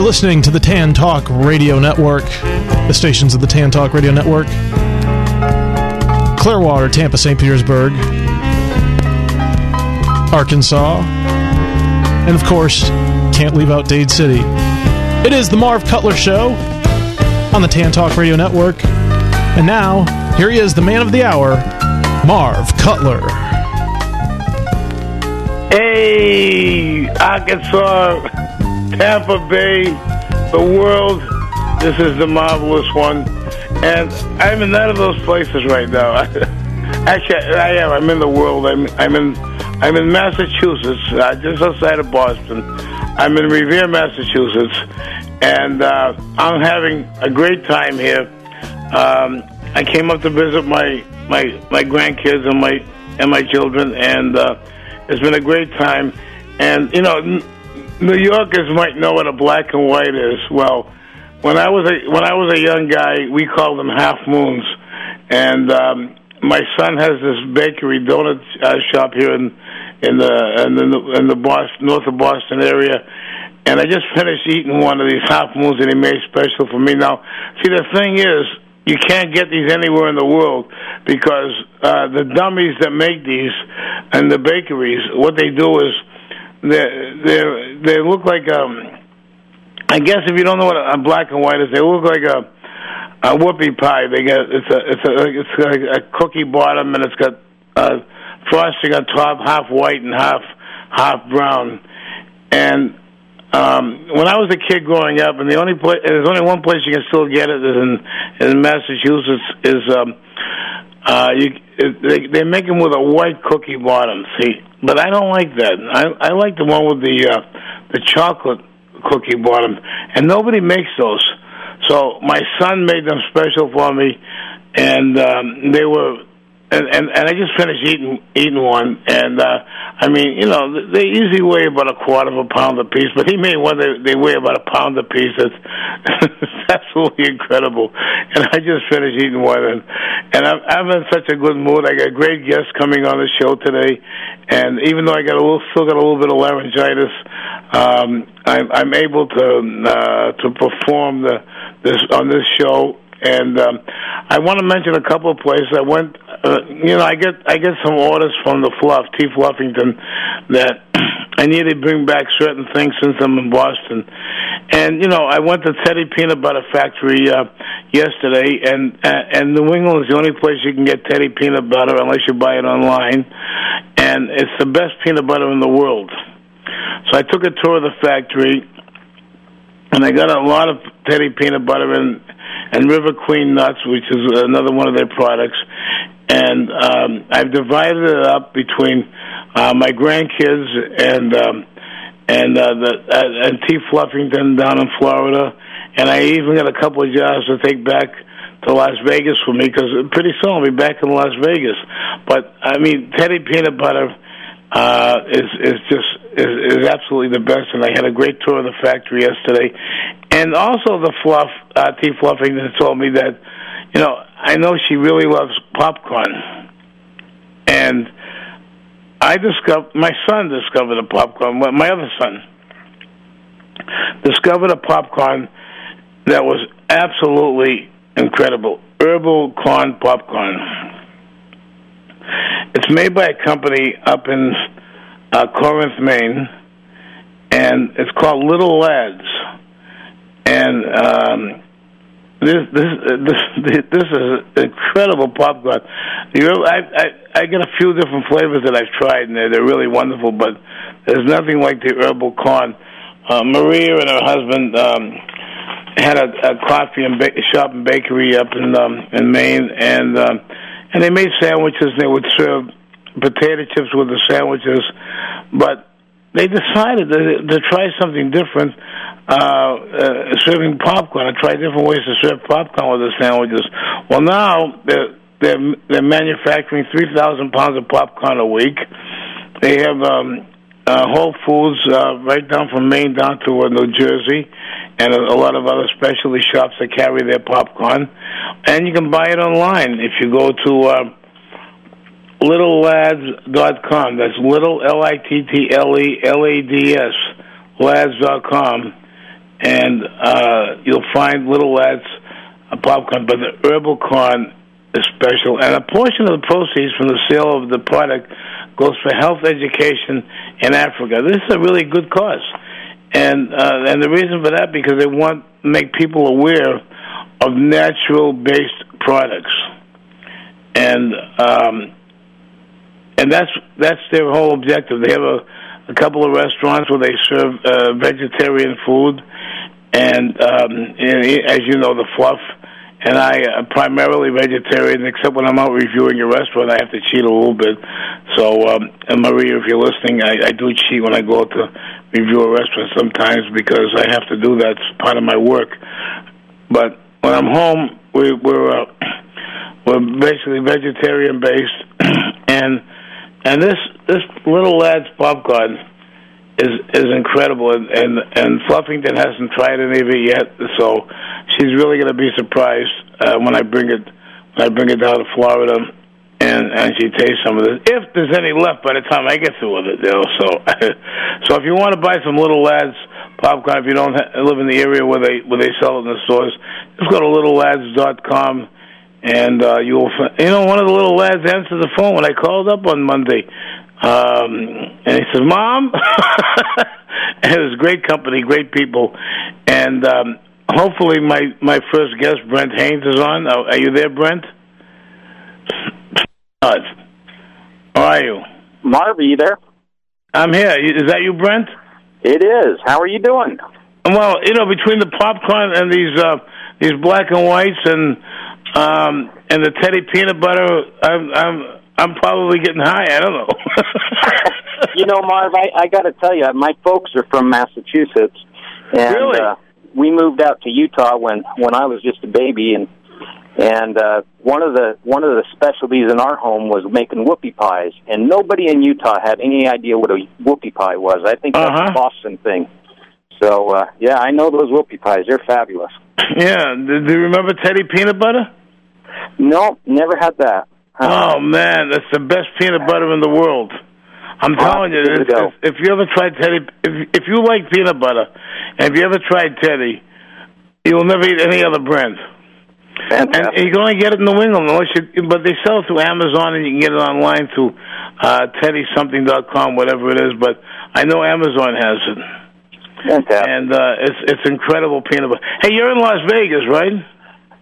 Are listening to the Tan Talk Radio Network, the stations of the Tan Talk Radio Network. Clearwater, Tampa, St. Petersburg, Arkansas, and of course, can't leave out Dade City. It is the Marv Cutler Show on the Tan Talk Radio Network. And now, here he is, the man of the hour, Marv Cutler. Hey, Arkansas, Tampa Bay, the world. This is the marvelous one. And I'm in none of those places right now. Actually, I am. I'm in the world. I'm, I'm in I'm in Massachusetts, uh, just outside of Boston. I'm in Revere, Massachusetts, and uh, I'm having a great time here. Um, I came up to visit my my my grandkids and my and my children, and uh, it's been a great time. And you know, New Yorkers might know what a black and white is. Well, when I was a when I was a young guy, we called them half moons, and um, my son has this bakery donut uh, shop here in in the in the in the Boston, north of Boston area. And I just finished eating one of these half moons that he made special for me. Now, see, the thing is, you can't get these anywhere in the world because uh, the dummies that make these and the bakeries, what they do is they they they look like um. I guess if you don't know what a black and white is, they look like a a whoopie pie. They get it's a it's a it's like a cookie bottom and it's got uh, frosting on top, half white and half half brown. And um, when I was a kid growing up, and the only place there's only one place you can still get it is in in Massachusetts is um, uh, you they they make them with a white cookie bottom. See, but I don't like that. I I like the one with the uh, the chocolate cookie bottom, and nobody makes those. So my son made them special for me, and um, they were and, and and I just finished eating eating one, and uh, I mean, you know, they usually weigh about a quarter of a pound a piece, but he made one that they weigh about a pound a piece. That's absolutely incredible. And I just finished eating one, and and I'm, I'm in such a good mood. I got great guests coming on the show today, and even though I got a little, still got a little bit of laryngitis, um, I'm, I'm able to uh, to perform the this on this show and um, I want to mention a couple of places. I went, uh, you know, I get I get some orders from the Fluff T Fluffington that I need to bring back certain things since I'm in Boston. And you know, I went to Teddie Peanut Butter Factory uh, yesterday, and uh, and New England is the only place you can get Teddie peanut butter unless you buy it online, and it's the best peanut butter in the world. So I took a tour of the factory, and I got a lot of Teddie peanut butter and and River Queen nuts, which is another one of their products. And um, I've divided it up between uh, my grandkids and um, and uh, the uh, and T Fluffington down in Florida, and I even got a couple of jars to take back to Las Vegas for me because pretty soon I'll be back in Las Vegas. But I mean, Teddie peanut butter uh, is is just is, is absolutely the best, and I had a great tour of the factory yesterday, and also the fluff uh, T Fluffington told me that you know I know she really loves popcorn, and I discovered my son discovered a popcorn. My other son discovered a popcorn that was absolutely incredible. Herbal corn popcorn. It's made by a company up in uh, Corinth, Maine, and it's called Little Lads. And um, this this this this is incredible popcorn. You know, I I I get a few different flavors that I've tried, and they're they're really wonderful. But there's nothing like the herbal corn. Uh, Maria and her husband um, had a, a coffee and ba- shop and bakery up in um, in Maine, and um, and they made sandwiches. and They would serve potato chips with the sandwiches, but they decided to, to try something different, uh, uh, serving popcorn. and try different ways to serve popcorn with the sandwiches. Well, now they're they're, they're manufacturing three thousand pounds of popcorn a week. They have um, uh, Whole Foods uh, right down from Maine down to uh, New Jersey, and a, a lot of other specialty shops that carry their popcorn. And you can buy it online if you go to. Uh, littlelads.com. That's little L I T T L E L A D S lads.com. and uh, you'll find little lads uh, popcorn, but the herbal corn is special, and a portion of the proceeds from the sale of the product goes for health education in Africa. This is a really good cause, and uh, and the reason for that because they want to make people aware of natural based products, and um, and that's that's their whole objective. They have a a couple of restaurants where they serve uh, vegetarian food, and, um, and as you know, the fluff. And I am primarily vegetarian, except when I'm out reviewing a restaurant, I have to cheat a little bit. So, um, and Maria, if you're listening, I, I do cheat when I go out to review a restaurant sometimes because I have to do that. It's part of my work. But when I'm home, we, we're uh, we're basically vegetarian based, and and this this little lad's popcorn is is incredible, and and, and Fluffington hasn't tried any of it yet, so she's really going to be surprised uh, when I bring it when I bring it down to Florida, and and she tastes some of this. If there's any left by the time I get through with it, know. So so if you want to buy some little lads popcorn, if you don't ha- live in the area where they where they sell it in the stores, just go to littlelads dot com and uh, you'll you know one of the little lads answered the phone when I called up on Monday, um, and he says, "Mom," and it was great company, great people, and um, hopefully my my first guest Brent Haynes is on. Are, are you there, Brent? How are you? Marv, are you there? I'm here. Is that you, Brent? It is. How are you doing? Well, you know, between the popcorn and these uh, these black and whites and um, and the Teddie peanut butter, I'm I'm I'm probably getting high. I don't know. you know, Marv, I, I got to tell you, my folks are from Massachusetts, and really? uh, we moved out to Utah when when I was just a baby, and and uh, one of the one of the specialties in our home was making whoopie pies, and nobody in Utah had any idea what a whoopie pie was. I think that's Uh-huh. a Boston thing. So uh, yeah, I know those whoopie pies. They're fabulous. yeah. Do, do you remember Teddie peanut butter? No, never had that. Uh, Oh man, that's the best peanut butter in the world. I'm telling you, if, you if you ever tried Teddie, if if you like peanut butter, and if you ever tried Teddie, you will never eat any other brand. And fantastic. you can only get it in New England, unless you. But they sell it through Amazon, and you can get it online through uh, TeddySomething.com, whatever it is. But I know Amazon has it, fantastic. and uh, it's it's incredible peanut butter. Hey, you're in Las Vegas, right?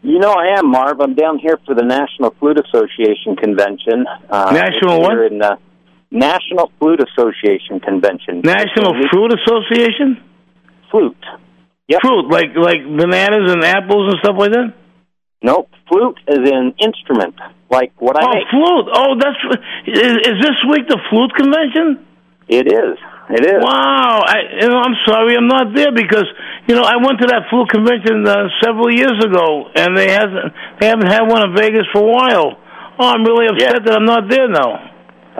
You know, I am Marv. I'm down here for the National Flute Association convention. Uh, National what? In, uh, National Flute Association convention. National a Fruit Association. flute. Yep. Fruit, like like bananas and apples and stuff like that. Nope. Flute is an instrument, like what I Oh, make. flute. Oh, that's is, is this week the flute convention? It is. It is. Wow. I you know I'm sorry I'm not there because you know I went to that flute convention uh, several years ago and they hasn't they haven't had one in Vegas for a while. Oh, I'm really upset Yeah. that I'm not there now.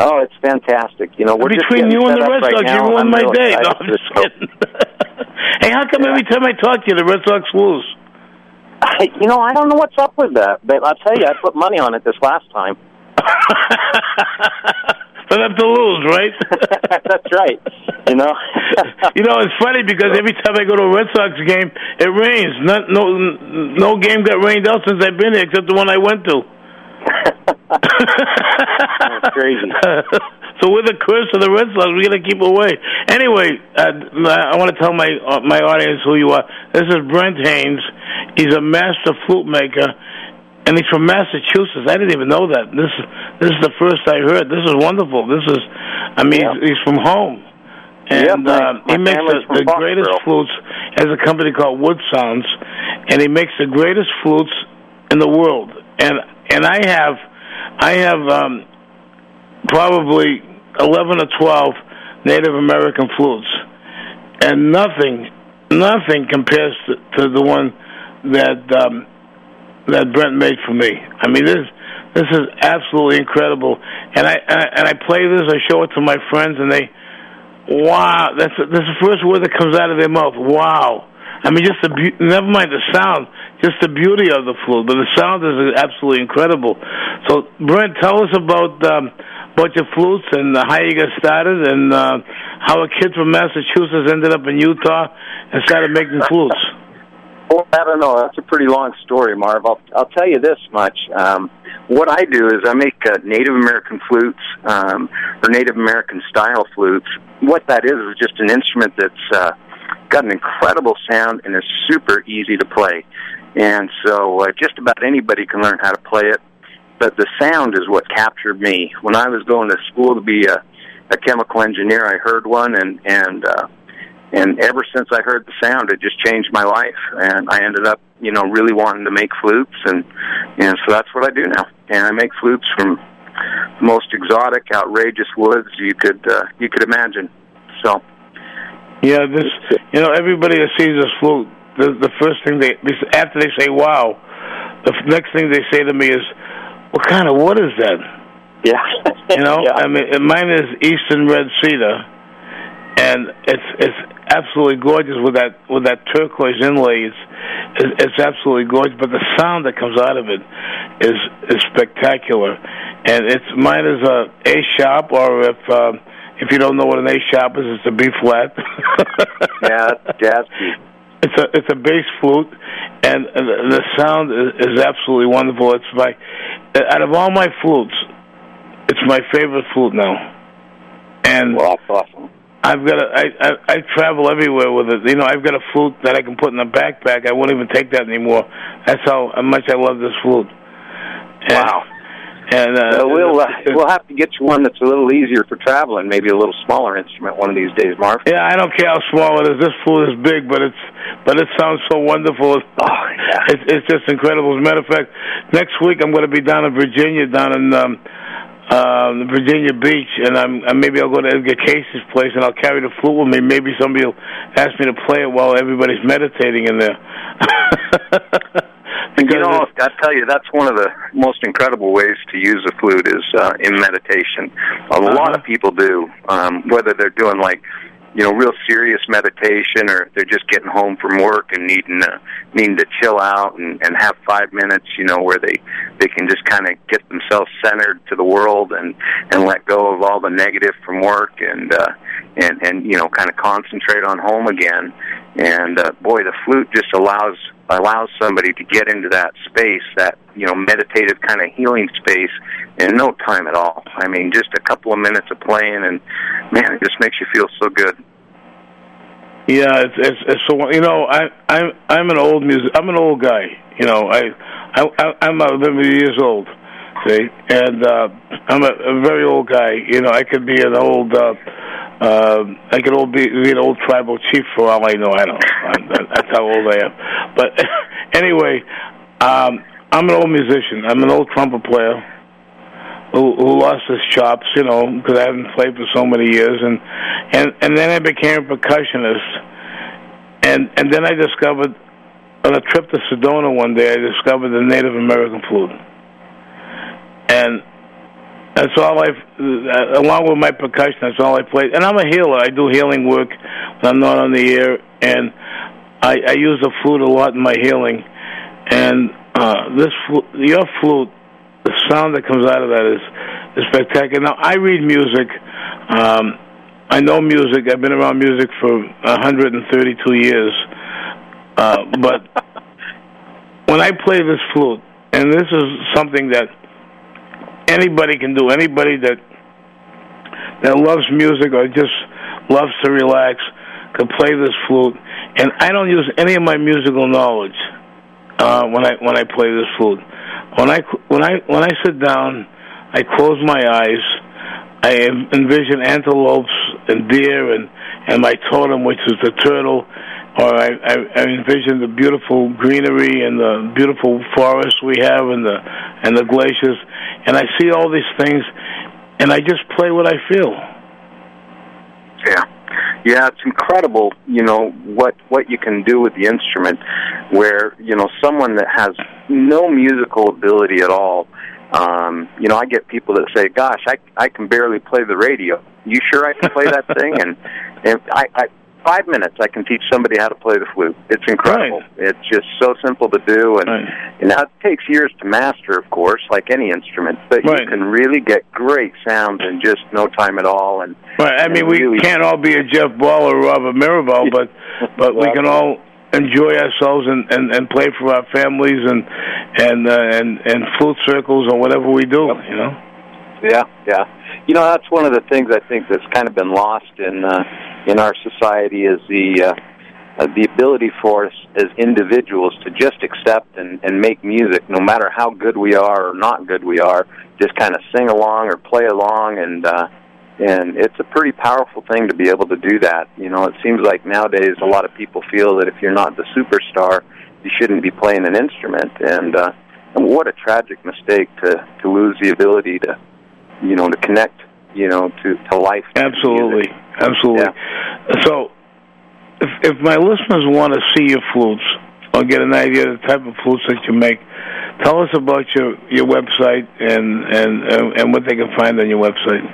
Oh, it's fantastic. You know, we're just Between you and the Red right Sox, you now. ruined my real day. No, I'm just kidding. hey, how come Yeah. every time I talk to you, the Red Sox lose? I, you know, I don't know what's up with that, but I'll tell you, I put money on it this last time. Them to lose, right? That's right. You know. you know, it's funny because every time I go to a Red Sox game, it rains. Not, no, no game got rained out since I've been here, except the one I went to. That's crazy. so with the curse of the Red Sox, we got to keep away. Anyway, uh, I want to tell my uh, my audience who you are. This is Brent Haynes. He's a master flute maker, and he's from Massachusetts. I didn't even know that. This this is the first I heard. This is wonderful. This is, I mean, Yeah. he's, he's from home. And my- uh, he makes the, the greatest flutes. Has a company called Wood Sounds, and he makes the greatest flutes in the world. And and I have, I have um, probably eleven or twelve Native American flutes, and nothing, nothing compares to, to the one that um, that Brent made for me. I mean this. This is absolutely incredible, and I, and I play this. I show it to my friends, and they, Wow, that's that's the first word that comes out of their mouth. Wow. I mean, just the be- never mind the sound, just the beauty of the flute, but the sound is absolutely incredible. So, Brent, tell us about um, bunch of flutes and how you got started and uh, how a kid from Massachusetts ended up in Utah and started making flutes. Well, I don't know. That's a pretty long story, Marv. I'll I'll tell you this much. Um, what I do is I make uh, Native American flutes um, or Native American style flutes. What that is is just an instrument that's uh, got an incredible sound and is super easy to play. And so uh, just about anybody can learn how to play it. But the sound is what captured me. When I was going to school to be a, a chemical engineer, I heard one, and and uh, and ever since I heard the sound, it just changed my life. And I ended up, you know, really wanting to make flutes, and and so that's what I do now. And I make flutes from the most exotic, outrageous woods you could uh, you could imagine. So, yeah, this you know, everybody that sees this flute, the the first thing they after they say wow, the next thing they say to me is, "What kind of wood is that?" Yeah, you know, yeah. I mean, mine is Eastern red cedar, and it's it's absolutely gorgeous with that with that turquoise inlay. It's it's absolutely gorgeous, but the sound that comes out of it is is spectacular. And it's mine is a A sharp, or if um, if you don't know what an A sharp is, it's a B flat. yeah, jazz It's a it's a bass flute, and the sound is, is absolutely wonderful. It's my out of all my flutes, it's my favorite flute now. And well, that's awesome. I've got a, I, I I travel everywhere with it. You know, I've got a flute that I can put in a backpack. I won't even take that anymore. That's how much I love this flute. And, wow. And uh, so we'll uh, we'll have to get you one that's a little easier for traveling, maybe a little smaller instrument one of these days, Marv. Yeah, I don't care how small it is. This flute is big, but it's but it sounds so wonderful. Oh yeah, it's it's just incredible. As a matter of fact, next week I'm going to be down in Virginia, down in um, um, Virginia Beach, and I'm and maybe I'll go to Edgar Cayce's place and I'll carry the flute with me. Maybe somebody will ask me to play it while everybody's meditating in there. you know, I tell you, that's one of the most incredible ways to use a flute is uh, in meditation. A uh-huh. lot of people do, um, whether they're doing like you know, real serious meditation, or they're just getting home from work and needing to needing to chill out and, and have five minutes, you know, where they they can just kind of get themselves centered to the world and and let go of all the negative from work and uh, and and you know, kind of concentrate on home again. And uh, boy, the flute just allows allows somebody to get into that space, that you know, meditative kind of healing space, in no time at all. I mean, just a couple of minutes of playing, and man, it just makes you feel so good. Yeah, it's it's, it's so you know I I'm I'm an old music I'm an old guy you know I I I'm about years old see and uh I'm a, a very old guy you know I could be an old uh uh, I could old be, be an old tribal chief for all I know. I don't know. That's how old I am. But anyway, um, I'm an old musician. I'm an old trumpet player who, who lost his chops, you know, because I haven't played for so many years, and and and then I became a percussionist, and and then I discovered on a trip to Sedona one day I discovered the Native American flute, and that's all I've, uh, along with my percussion, that's all I played. And I'm a healer. I do healing work when I'm not on the air, and I, I use the flute a lot in my healing. And uh, this, your flute, the sound that comes out of that is, is spectacular. Now, I read music. Um, I know music. I've been around music for 132 years. Uh, but when I play this flute, and this is something that anybody can do. Anybody that that loves music or just loves to relax can play this flute. And I don't use any of my musical knowledge uh, when I when I play this flute. When I when I when I sit down, I close my eyes. I envision antelopes and deer and and my totem, which is the turtle, or I, I, I envision the beautiful greenery and the beautiful forests we have and the and the glaciers, and I see all these things, and I just play what I feel. Yeah, yeah, it's incredible. You know what what you can do with the instrument, where you know someone that has no musical ability at all. Um, you know, I get people that say, "Gosh, I I can barely play the radio." You sure I can play that thing? And and I, I five minutes, I can teach somebody how to play the flute. It's incredible. Right. It's just so simple to do, and Right. you know it takes years to master, of course, like any instrument. But Right. you can really get great sounds in just no time at all. And Right. I mean, we really- can't all be a Jeff Ball or Robert Mirabal, but but we can all enjoy ourselves and and and play for our families and and uh, and and flute circles or whatever we do. You know. Yeah, yeah. You know, that's one of the things I think that's kind of been lost in uh, in our society is the uh, the ability for us as individuals to just accept and, and make music, no matter how good we are or not good we are. Just kind of sing along or play along, and uh, and it's a pretty powerful thing to be able to do that. You know, it seems like nowadays a lot of people feel that if you're not the superstar, you shouldn't be playing an instrument, and uh, what a tragic mistake to to lose the ability to you know, to connect, you know, to to life. Absolutely, absolutely. So, if if my listeners want to see your flutes or get an idea of the type of flutes that you make, tell us about your your website and and and, and what they can find on your website.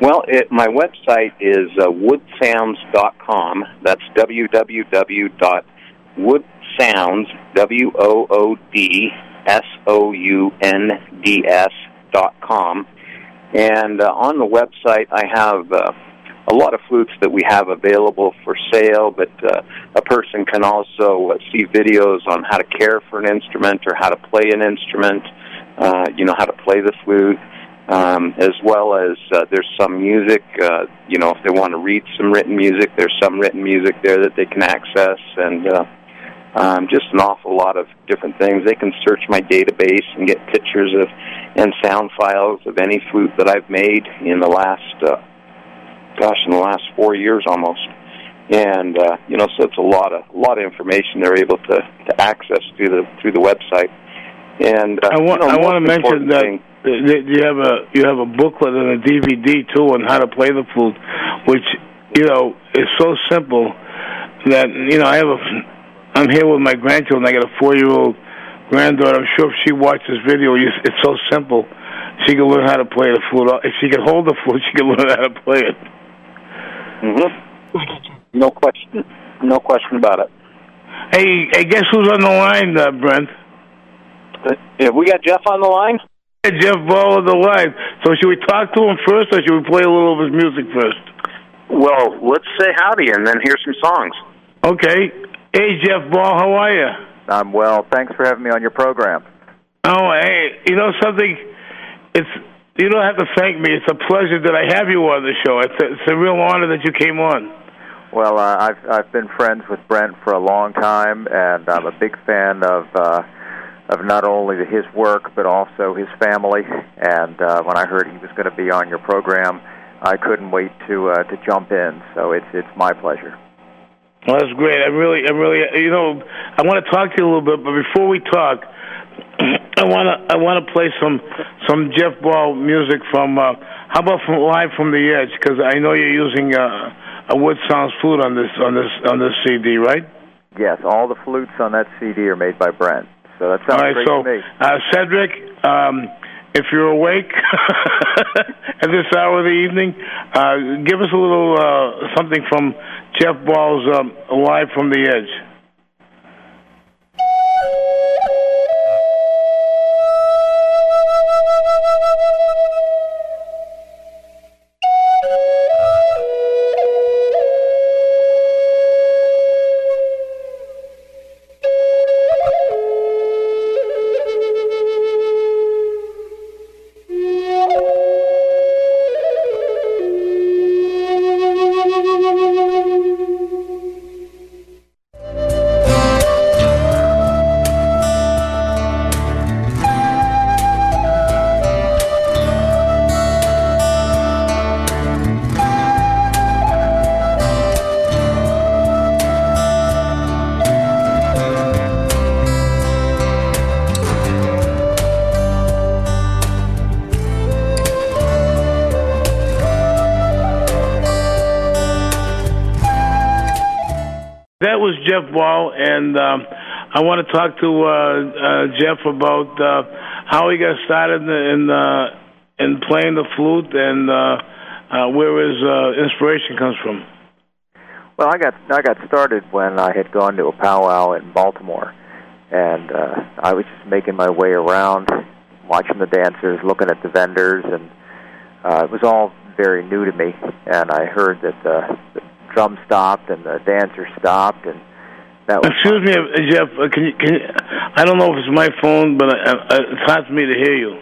Well, it, my website is uh, woodsounds.com. That's www.woodsounds, W O O D S O U N D S dot com. And uh, on the website, I have uh, a lot of flutes that we have available for sale, but uh, a person can also uh, see videos on how to care for an instrument or how to play an instrument, uh, you know, how to play the flute um, as well as uh, there's some music. Uh, you know, if they want to read some written music, there's some written music there that they can access, and uh, um, just an awful lot of different things. They can search my database and get pictures of and sound files of any flute that I've made in the last, uh, gosh, in the last four years almost. And uh, you know, so it's a lot of a lot of information they're able to, to access through the through the website. And uh, I want you know, I want to mention that thing- you have a you have a booklet and a DVD too on how to play the flute, which you know is so simple that you know I have a I'm here with my grandchildren. I got a four year old granddaughter. I'm sure if she watched this video, you- it's so simple. She can learn how to play the flute. If she can hold the flute, she can learn how to play it. Mm-hmm. No question. No question about it. Hey, hey, guess who's on the line, uh, Brent? Uh, yeah, we got Jeff on the line. Hey, Jeff Ball on the line. So should we talk to him first, or should we play a little of his music first? Well, let's say howdy and then hear some songs. Okay. Hey, Jeff Ball, how are you? I'm well. Thanks for having me on your program. Oh, hey, you know something? It's you don't have to thank me. It's a pleasure that I have you on the show. It's a, it's a real honor that you came on. Well, uh, I've I've been friends with Brent for a long time, and I'm a big fan of uh, of not only his work but also his family. And uh, when I heard he was going to be on your program, I couldn't wait to uh, to jump in. So it's it's my pleasure. Well, that's great. I really, I really, you know, I want to talk to you a little bit, but before we talk, I want to, I want to play some, some Jeff Ball music from. Uh, how about from live from the edge? Because I know you're using uh, a wood sounds flute on this, on this, on this CD, right? Yes, all the flutes on that CD are made by Brent. So that sounds All right, great so to me. uh, Cedric, um, if you're awake at this hour of the evening, uh, give us a little uh, something from Jeff Ball's um, "Live from the Edge." Um, I want to talk to uh, uh, Jeff about uh, how he got started in uh, in playing the flute and uh, uh, where his uh, inspiration comes from. Well, I got I got started when I had gone to a powwow in Baltimore, and uh, I was just making my way around, watching the dancers, looking at the vendors, and uh, it was all very new to me. And I heard that the, the drum stopped and the dancers stopped, and that was Excuse me, uh, Jeff. Uh, can you? Can you? I don't know if it's my phone, but uh, uh, it's hard for me to hear you.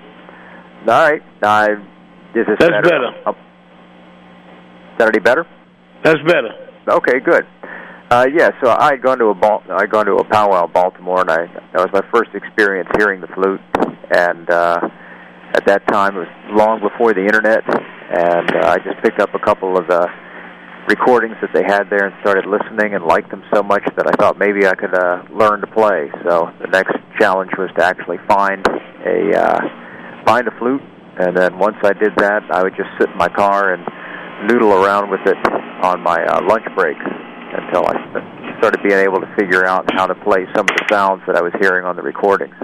all right. I is this That's better? better. Oh. Is that any better? That's better. Okay, good. Uh, yeah, so I had gone to a ball, I had gone to a powwow in Baltimore, and I that was my first experience hearing the flute. And uh, at that time, it was long before the internet, and uh, I just picked up a couple of the recordings that they had there and started listening and liked them so much that I thought maybe I could uh, learn to play. So the next challenge was to actually find a uh, find a flute, and then once I did that, I would just sit in my car and noodle around with it on my uh, lunch breaks until I started being able to figure out how to play some of the sounds that I was hearing on the recordings.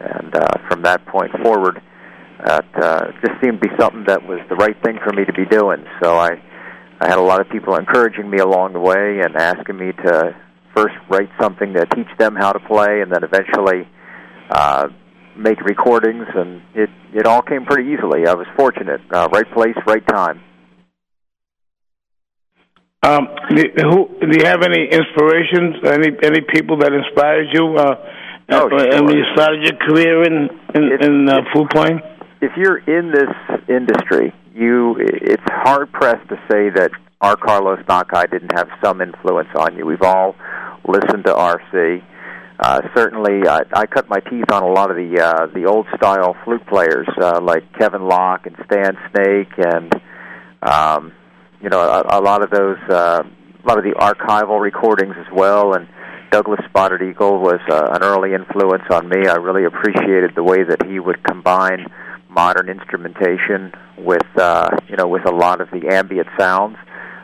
And uh, from that point forward, that uh, just seemed to be something that was the right thing for me to be doing. So I, I had a lot of people encouraging me along the way and asking me to first write something to teach them how to play, and then eventually uh, make recordings. And it it all came pretty easily. I was fortunate. Uh, right place, right time. Um, do, who, do you have any inspirations? Any any people that inspired you? Uh, Oh, sure. when you started your career in in, It's- in uh, playing. if you're in this industry, you it's hard pressed to say that R. Carlos Nakai didn't have some influence on you. We've all listened to RC. Uh, certainly, I, I cut my teeth on a lot of the uh, the old style flute players uh, like Kevin Locke and Stan Snake, and um, you know a, a lot of those uh, a lot of the archival recordings as well. And Douglas Spotted Eagle was uh, an early influence on me. I really appreciated the way that he would combine modern instrumentation with uh, you know with a lot of the ambient sounds.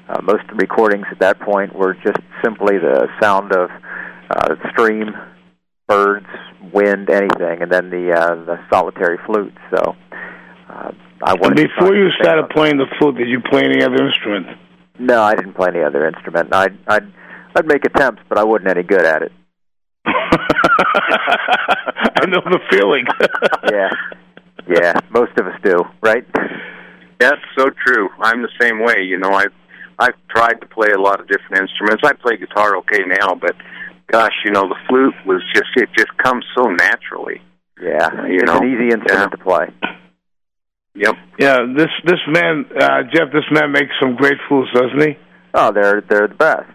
Uh, most of the recordings at that point were just simply the sound of uh, stream, birds, wind, anything, and then the uh, the solitary flute. So uh, I And wanted to before you started playing the flute, did you play any other instrument? No, I didn't play any other instrument. I'd I'd I'd make attempts, but I wasn't any good at it. I know the feeling. Yeah, yeah, most of us do, right? That's so true. I'm the same way. You know, I've I've tried to play a lot of different instruments. I play guitar okay now, but gosh, you know, the flute was just it just comes so naturally. Yeah, You it's know, an easy instrument to play. Yep. yeah, this this man, uh, Jeff, this man makes some great flutes, doesn't he? Oh, they're they're the best.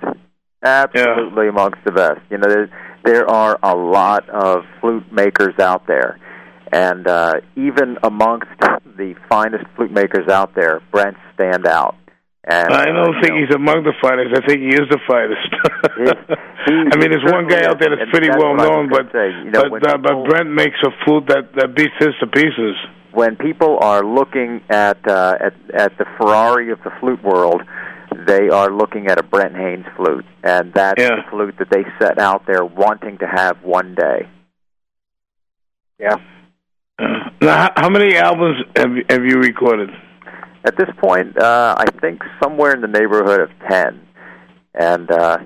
Absolutely amongst the best. You know, there there are a lot of flute makers out there, and uh, even amongst the finest flute makers out there, Brent stand out. And I uh, don't you think know, he's among the fighters. I think he is the finest. He- I mean, there's one guy out there that's pretty that's well what I was known, but say. You know, but uh, people- but Brent makes a flute that that beats his to pieces. when people are looking at uh, at at the Ferrari of the flute world, they are looking at a Brent Haynes flute, and that's Yeah. the flute that they set out there wanting to have one day. Yeah. Uh, now, how, many albums have have you recorded? At this point, uh, I think somewhere in the neighborhood of ten, and uh,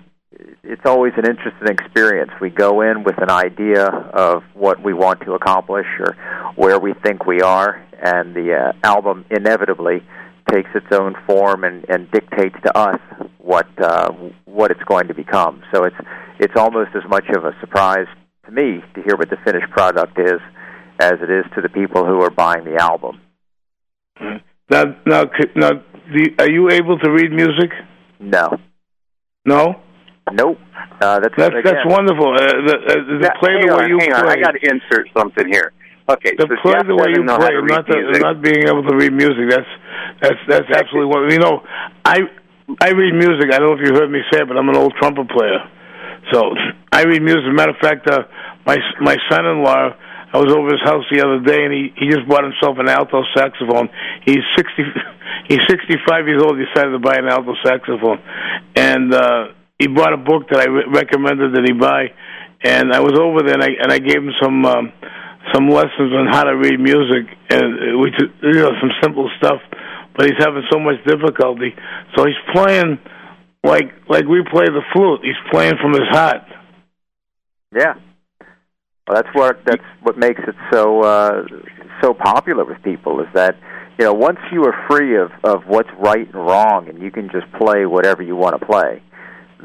it's always an interesting experience. We go in with an idea of what we want to accomplish or where we think we are, and the uh, album inevitably takes its own form and, and dictates to us what uh, what it's going to become. So it's it's almost as much of a surprise to me to hear what the finished product is as it is to the people who are buying the album. Now, now, now, you, are you able to read music? No. No. Nope. Uh, that's That's that's wonderful. Uh, the uh, the Now, play the way on, you hang play. on. I got to insert something here. Okay, the so play the way you play, how to read not the, not being able to read music. That's that's that's absolutely what you know. I I read music. I don't know if you heard me say it, but I'm an old trumpet player. So I read music. As a matter of fact, uh, my my son-in-law. I was over his house the other day, and he he just bought himself an alto saxophone. He's sixty, he's sixty-five years old. He decided to buy an alto saxophone, and uh, he bought a book that I re- recommended that he buy. And I was over there, and I and I gave him some um, some lessons on how to read music, and uh, which you know some simple stuff. But he's having so much difficulty, so he's playing like like we play the flute. He's playing from his heart. Yeah. Well, that's what that's what makes it so uh, so popular with people is that you know once you are free of of what's right and wrong and you can just play whatever you want to play,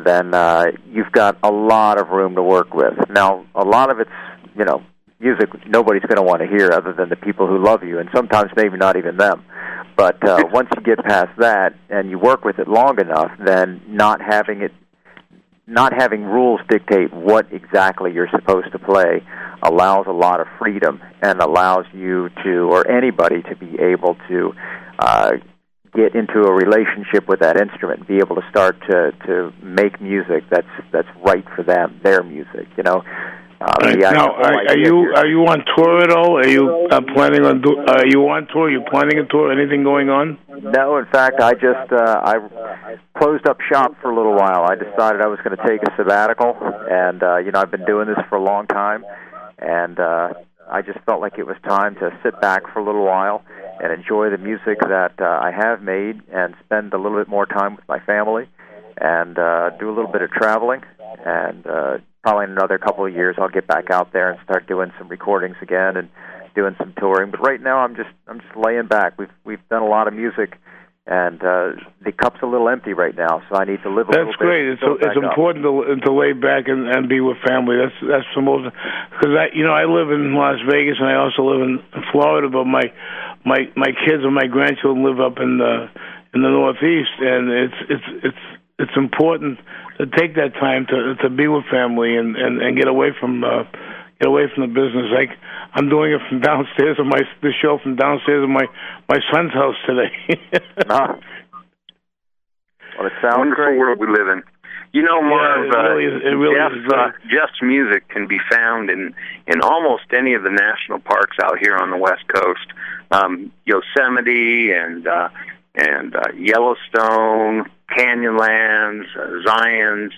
then uh, you've got a lot of room to work with. Now, a lot of it's you know music nobody's going to want to hear other than the people who love you, and sometimes maybe not even them. But uh, once you get past that and you work with it long enough, then not having it not having rules dictate what exactly you're supposed to play allows a lot of freedom and allows you to, or anybody, to be able to uh, get into a relationship with that instrument, be able to start to to make music that's that's right for them, their music. You know, um, right. yeah, now, are, are you are you on tour at all? Are you uh, planning on do, are you on tour? Are you planning a tour? Anything going on? No, in fact, I just uh, I closed up shop for a little while. I decided I was going to take a sabbatical, and uh, you know I've been doing this for a long time, and uh, I just felt like it was time to sit back for a little while and enjoy the music that uh, I have made, and spend a little bit more time with my family, and uh, do a little bit of traveling, and uh, probably in another couple of years I'll get back out there and start doing some recordings again and doing some touring. But right now I'm just I'm just laying back. We've we've done a lot of music and uh the cup's a little empty right now, so I need to live a that's little great. bit. That's great. It's it's important to to lay back and and be with family. That's that's the most because I you know I live in Las Vegas and I also live in Florida, but my my my kids and my grandchildren live up in the in the Northeast, and it's it's it's it's important to take that time to to be with family and and and get away from uh, get away from the business. Like I'm doing it from downstairs of my the show from downstairs of my my son's house today. ah. Well, it sounds Wonderful great. world we live in. You know, Marv, yeah, it really is, it really Jeff, is uh, Jeff's music can be found in in almost any of the national parks out here on the West Coast, um, Yosemite and uh, and uh, Yellowstone, Canyonlands, uh, Zion's.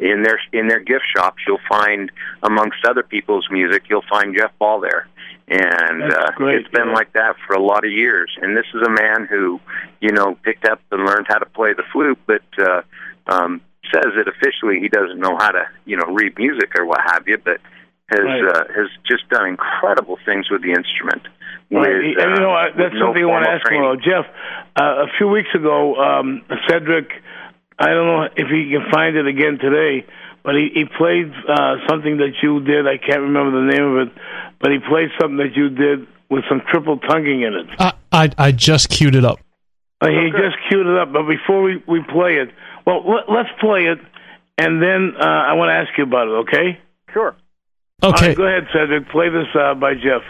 In their in their gift shops, you'll find amongst other people's music, you'll find Jeff Ball there, and uh, it's been yeah. like that for a lot of years. And this is a man who, you know, picked up and learned how to play the flute, but uh, um, says that officially he doesn't know how to, you know, read music or what have you, but has Right. uh, has just done incredible things with the instrument. Right. With, and you know, uh, I- that's with no something I want to ask training. you about. Jeff, uh, a few weeks ago, um, Cedric, I don't know if he can find it again today, but he, he played uh, something that you did. I can't remember the name of it, but he played something that you did with some triple tonguing in it. I, I I just queued it up. Uh, he just queued it up, but before we, we play it, well, let, let's play it, and then uh, I want to ask you about it, okay? Sure. All Okay. right, go ahead, Cedric. Play this uh, by Jeff.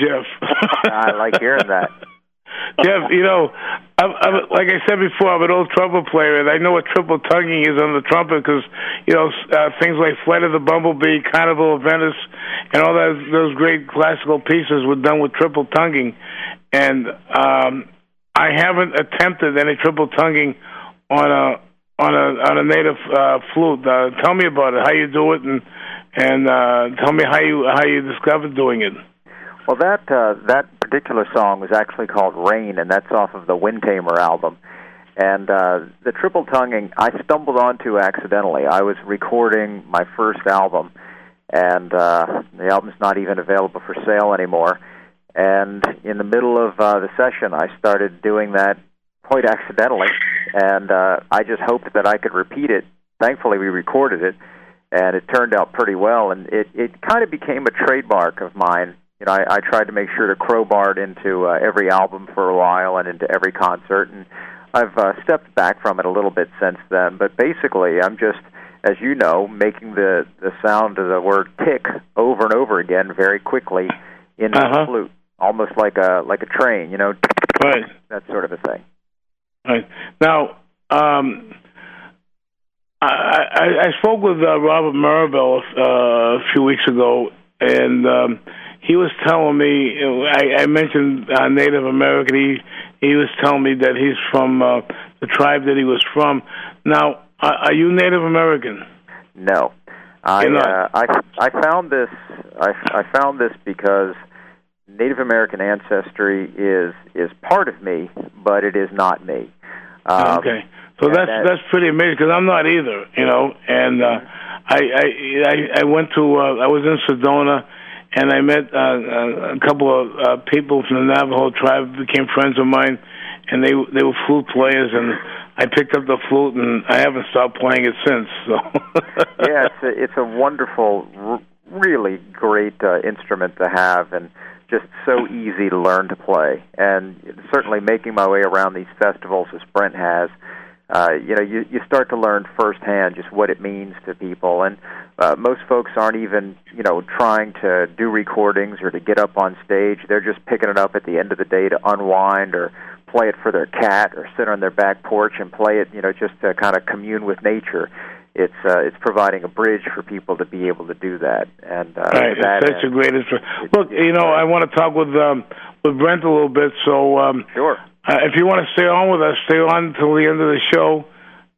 Jeff. I like hearing that. Jeff, you know, I'm, I'm, like I said before, I'm an old trumpet player, and I know what triple tonguing is on the trumpet because, you know, uh, things like Flight of the Bumblebee, Carnival of Venice, and all those those great classical pieces were done with triple tonguing, and um, I haven't attempted any triple tonguing on a on a on a native uh, flute. Uh, tell me about it, how you do it, and and uh, tell me how you how you discovered doing it. Well, that uh, that particular song was actually called "Rain," and that's off of the Wind Tamer album. And uh, the triple tonguing, I stumbled onto accidentally. I was recording my first album, and uh, the album's not even available for sale anymore. And in the middle of uh, the session, I started doing that quite accidentally, and uh, I just hoped that I could repeat it. Thankfully, we recorded it, and it turned out pretty well. And it it kind of became a trademark of mine you know, I, I tried to make sure to crowbar it into uh, every album for a while and into every concert, and I've uh, stepped back from it a little bit since then. But basically, I'm just, as you know, making the the sound of the word "tick" over and over again very quickly in Uh-huh. the flute, almost like a like a train, you know, Right. that sort of a thing. Right. Now, um, I, I, I spoke with uh, Robert Mirabal uh, a few weeks ago, and um, he was telling me. I, I mentioned uh, Native American. He he was telling me that he's from uh, the tribe that he was from. Now, are, are you Native American? No, I uh, I I found this I I found this because Native American ancestry is is part of me, but it is not me. Um, okay, so that's that- that's pretty amazing because I'm not either, you know. And uh, I, I I I went to uh, I was in Sedona, and I met uh, a couple of uh, people from the Navajo tribe became friends of mine, and they they were flute players, and I picked up the flute, and I haven't stopped playing it since. So yeah, it's a, it's a wonderful, r- really great uh, instrument to have, and just so easy to learn to play. And certainly making my way around these festivals, as Brent has, uh, you know, you you start to learn firsthand just what it means to people. And uh, most folks aren't even, you know, trying to do recordings or to get up on stage. They're just picking it up at the end of the day to unwind or play it for their cat or sit on their back porch and play it, you know, just to kind of commune with nature it's uh, it's providing a bridge for people to be able to do that. And uh, Right, that it's such a great instrument. it- Look, it's you know, great. I want to talk with um, with Brent a little bit. So, um, sure. Uh, if you want to stay on with us, stay on until the end of the show.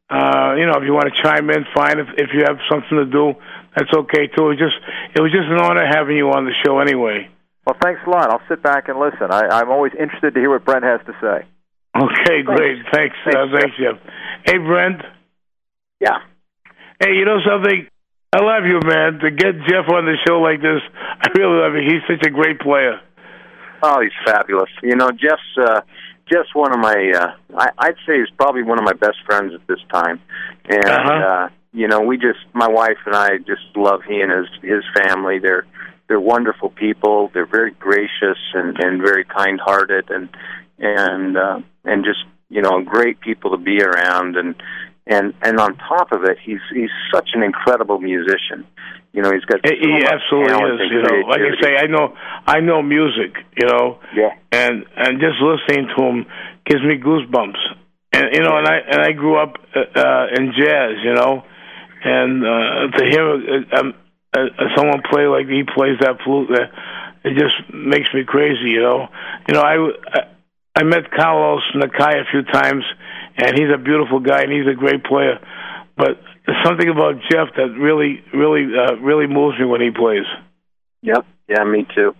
Uh, you know, if you want to chime in, fine. If if you have something to do, that's okay too. It was just it was just an honor having you on the show anyway. Well, thanks a lot. I'll sit back and listen. I, I'm always interested to hear what Brent has to say. Okay, great. Thanks, Thanks, uh, thanks, Jeff. Hey, Brent. Yeah. Hey, you know something? I love you, man. To get Jeff on the show like this, I really love you. He's such a great player. Oh, he's fabulous. You know, Jeff's uh, Jeff's one of my. Uh, I, I'd say he's probably one of my best friends at this time, and Uh-huh. uh, you know, we just my wife and I just love he and his his family. They're they're wonderful people. They're very gracious and and very kind hearted and and uh, and just you know great people to be around and and and on top of it, he's he's such an incredible musician. You know, he's got He, so he absolutely is. You know, like I say, I know, I know music. You know, Yeah. and and just listening to him gives me goosebumps. And you know, and I and I grew up uh, uh, in jazz. You know, and uh, to hear uh, um, uh, someone play like he plays that flute, uh, it just makes me crazy. You know, you know, I I, I met Carlos Nakai a few times, and he's a beautiful guy and he's a great player. But there's something about Jeff that really, really, uh, really moves me when he plays. Yep. Yeah, me too.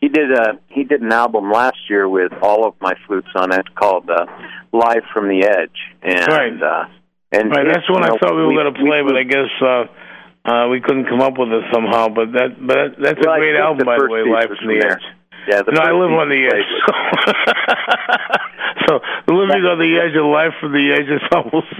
He did uh he did an album last year with all of my flutes on it called uh Live from the Edge. And Right. uh and Right, it- that's when I know, thought we were going to play, we- but I guess uh, uh, we couldn't come up with it somehow. But that, but that, that's Well, a great album, by the way, Live from the there. Edge. Yeah, the No, I live on the edge. So, living on the edge of life from the edge is almost.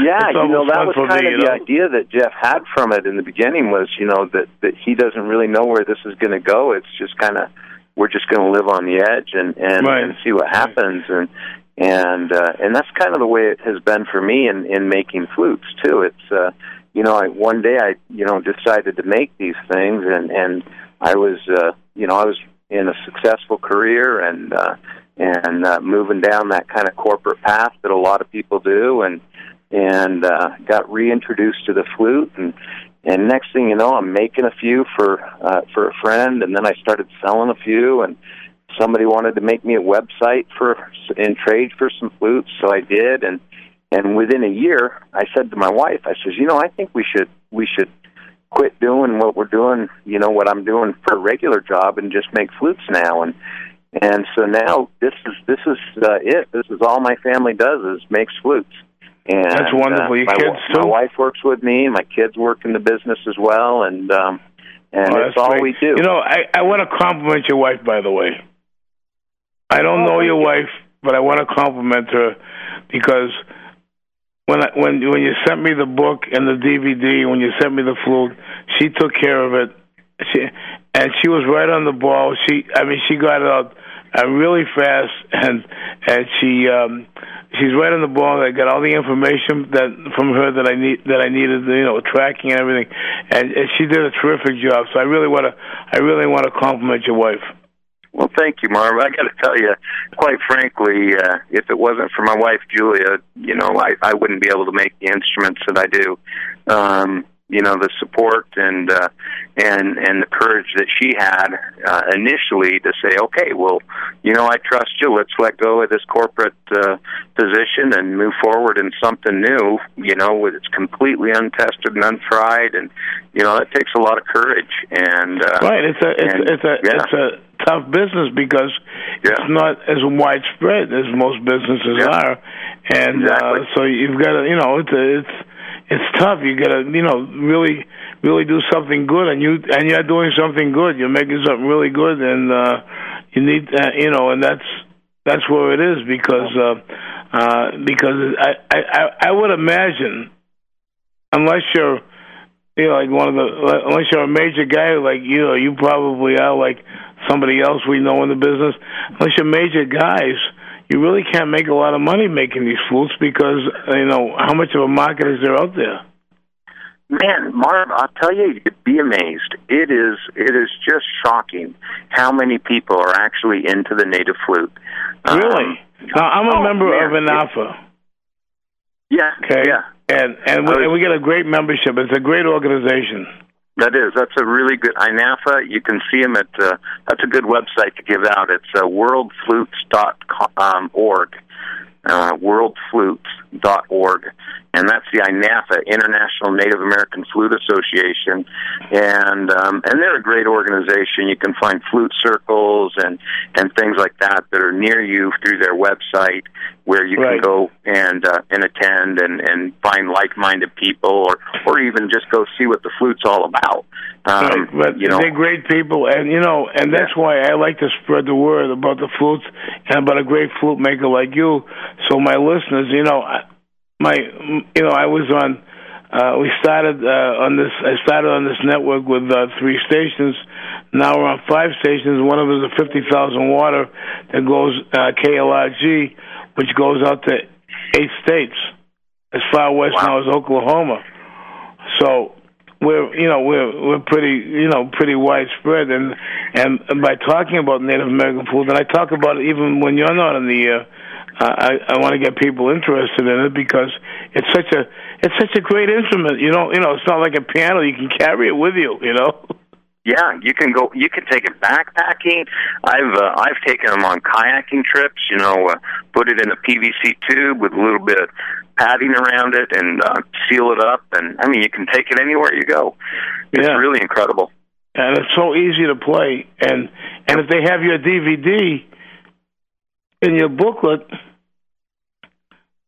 Yeah, you know that was kind me, of the know? idea that Jeff had from it in the beginning was, you know, that that he doesn't really know where this is going to go. It's just kind of we're just going to live on the edge and and, Right. and see what happens and and uh, and that's kind of the way it has been for me in in making flutes too. It's uh, you know, I, one day I you know decided to make these things and and I was uh, you know, I was in a successful career and uh, and uh, moving down that kind of corporate path that a lot of people do, and and uh, got reintroduced to the flute and and next thing you know i'm making a few for uh for a friend and then i started selling a few and somebody wanted to make me a website for in trade for some flutes so i did and and within a year i said to my wife i says you know i think we should we should quit doing what we're doing you know what i'm doing for a regular job and just make flutes now. And and so now this is this is uh, it this is all my family does is makes flutes and That's wonderful. Uh, Your my, kids too? my wife works with me. My kids work in the business as well, and um, and Oh, it's that's all great. we do. You know, I I want to compliment your wife, by the way. I don't Oh, know your you. wife, but I want to compliment her because when I, when when you sent me the book and the DVD, when you sent me the flute, she took care of it. She and she was right on the ball. She, I mean, she got it out uh, really fast, and and she um, she's right on the ball. I got all the information that from her that I need that I needed, you know, tracking and everything, and, and she did a terrific job. So I really want to I really want to compliment your wife. Well, thank you, Marv. I got to tell you, quite frankly, uh, if it wasn't for my wife Julia, you know, I I wouldn't be able to make the instruments that I do. Um, you know, the support and uh, and and the courage that she had uh, initially to say, okay, well, you know, I trust you. Let's let go of this corporate uh, position and move forward in something new. You know, with it's completely untested and untried, and you know, that takes a lot of courage. And uh, Right. It's a it's and- it's a yeah. it's a tough business because Yeah. it's not as widespread as most businesses Yeah. are, and Exactly. uh, so you've got to you know it's a, it's it's tough. You got to you know really really do something good, and you and you're doing something good. You're making something really good, and uh, you need uh, you know, and that's that's where it is because uh, uh, because I, I I would imagine unless you're you know, like one of the unless you're a major guy like you know, you probably are like somebody else we know in the business. Unless you're major guys, you really can't make a lot of money making these flutes because you know how much of a market is there out there. Man, Marv, I'll tell you, you'd be amazed. It is it is just shocking how many people are actually into the native flute. Um, Really? Now I'm a oh, member man, of INAFA. yeah, Okay. yeah, And and we, and we get a great membership. It's a great organization. That is. That's a really good INAFA. You can see them at. Uh, that's a good website to give out. It's uh, worldflutes.org. Uh, worldflutes.org, and that's the INAFA, International Native American Flute Association, and um, and they're a great organization. You can find flute circles and and things like that that are near you through their website, where you Right. can go and uh, and attend and and find like-minded people, or or even just go see what the flute's all about. Um, Right, but you know, they're great people, and you know, and that's why I like to spread the word about the flutes and about a great flute maker like you. So my listeners, you know, my, you know, I was on. Uh, we started uh, on this. I started on this network with uh, three stations. Now we're on five stations. One of them is a fifty thousand water that goes uh, KLRG, which goes out to eight states, as far west Wow. now as Oklahoma. So we're you know we're we're pretty you know pretty widespread and and, by talking about Native American food and I talk about it even when you're not in the uh, I I want to get people interested in it because it's such a it's such a great instrument you know you know it's not like a piano you can carry it with you you know Yeah, you can go. You can take it backpacking. I've uh, I've taken them on kayaking trips. You know, uh, put it in a PVC tube with a little bit of padding around it and uh, seal it up. And I mean, you can take it anywhere you go. It's Yeah. really incredible. and it's so easy to play and and if they have your DVD in your booklet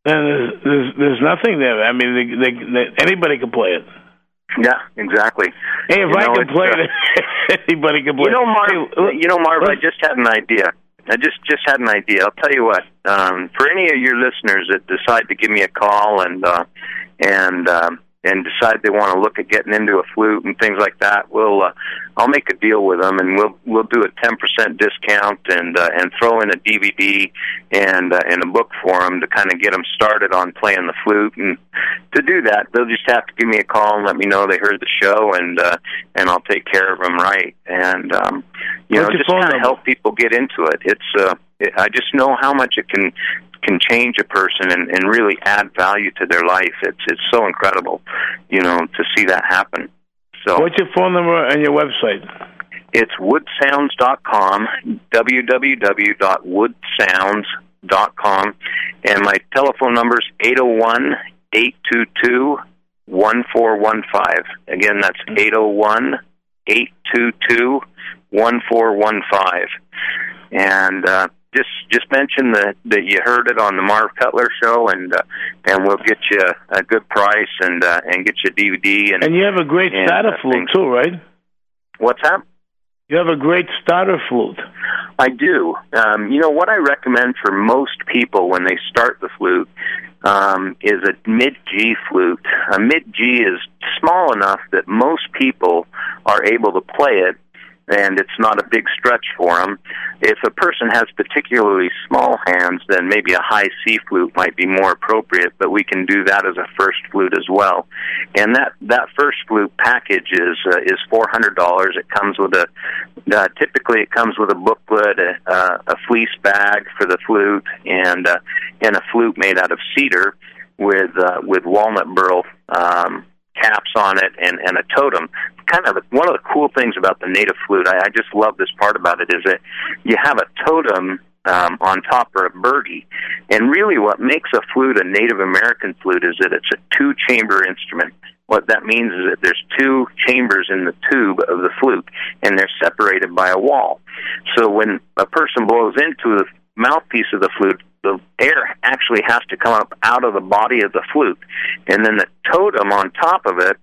then there's there's, there's nothing there I mean they, they, they, anybody can play it Yeah, exactly. Hey, if You I know, can play uh, it, anybody can play You know, it. Marv. Hey, you know, Marv. I just had an idea. I just just had an idea. I'll tell you what. Um, for any of your listeners that decide to give me a call and uh, and um, and decide they want to look at getting into a flute and things like that, we'll uh, I'll make a deal with them, and we'll we'll do a ten percent discount and uh, and throw in a DVD and uh, and a book for them to kind of get them started on playing the flute. And to do that, they'll just have to give me a call and let me know they heard the show, and uh, and I'll take care of them right. And um, you What's know, just kind of help people get into it. It's uh, I just know how much it can can change a person and, and really add value to their life. It's it's so incredible, you know, to see that happen. So What's your phone number and your website? it's woodsounds.com, www.woodsounds.com, and my telephone number is 801 822 1415. Again, that's 801 822 1415. And uh, just just mention that that you heard it on the Marv Cutler show, and uh, and we'll get you a good price and uh, and get you a DVD. And, And you have a great And, starter uh, flute too, right? what's that? You have a great starter flute. I do. Um, you know what I recommend for most people when they start the flute um, is a mid G flute. A mid G is small enough that most people are able to play it, and it's not a big stretch for them. If a person has particularly small hands, then maybe a high C flute might be more appropriate. But we can do that as a first flute as well. And that that first flute package is uh, is four hundred dollars. It comes with a uh, typically it comes with a booklet, a, uh, a fleece bag for the flute, and uh, and a flute made out of cedar with uh, with walnut burl um, caps on it and and a totem. Kind of one of the cool things about the native flute, I, I just love this part about it is that you have a totem um, on top or a birdie, and really what makes a flute a Native American flute is that it's a two chamber instrument. What that means is that there's two chambers in the tube of the flute, and they're separated by a wall. So when a person blows into the mouthpiece of the flute, the air actually has to come up out of the body of the flute, and then the totem on top of it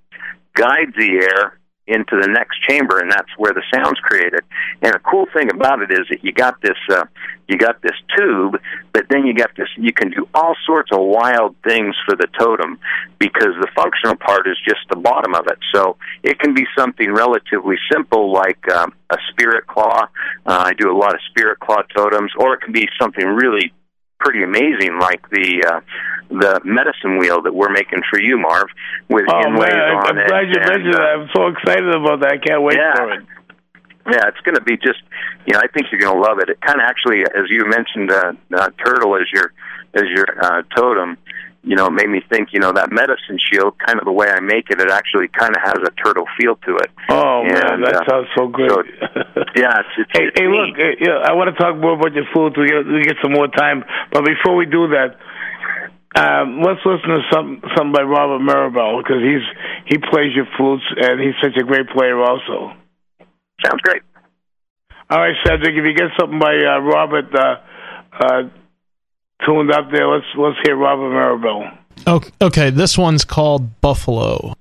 guides the air into the next chamber, and that's where the sound's created. And the cool thing about it is that you got this, uh, you got this tube, but then you got this. You can do all sorts of wild things for the totem because the functional part is just the bottom of it. So it can be something relatively simple like um, a spirit claw. Uh, I do a lot of spirit claw totems, or it can be something really pretty amazing like the uh, the medicine wheel that we're making for you, Marv, with Oh man, on I'm it. glad you mentioned that. I'm so excited about that. I can't wait Yeah. for it. yeah, it's going to be just, you know, I think you're going to love it. It kind of actually, as you mentioned, uh, uh, turtle as your as your uh, totem. You know, it made me think. You know, that medicine shield, kind of the way I make it, it actually kind of has a turtle feel to it. Oh man, that uh, sounds so good. so- Yeah, it's, it's, Hey, it's hey, look, uh, yeah, I want to talk more about your flute. We get we get some more time, but before we do that, um, let's listen to some something by Robert Mirabal because he's he plays your flutes and he's such a great player also. sounds great. All right, Cedric, if you get something by uh, Robert uh, uh, tuned up there, let's let's hear Robert Mirabal. Oh, okay, this one's called Buffalo.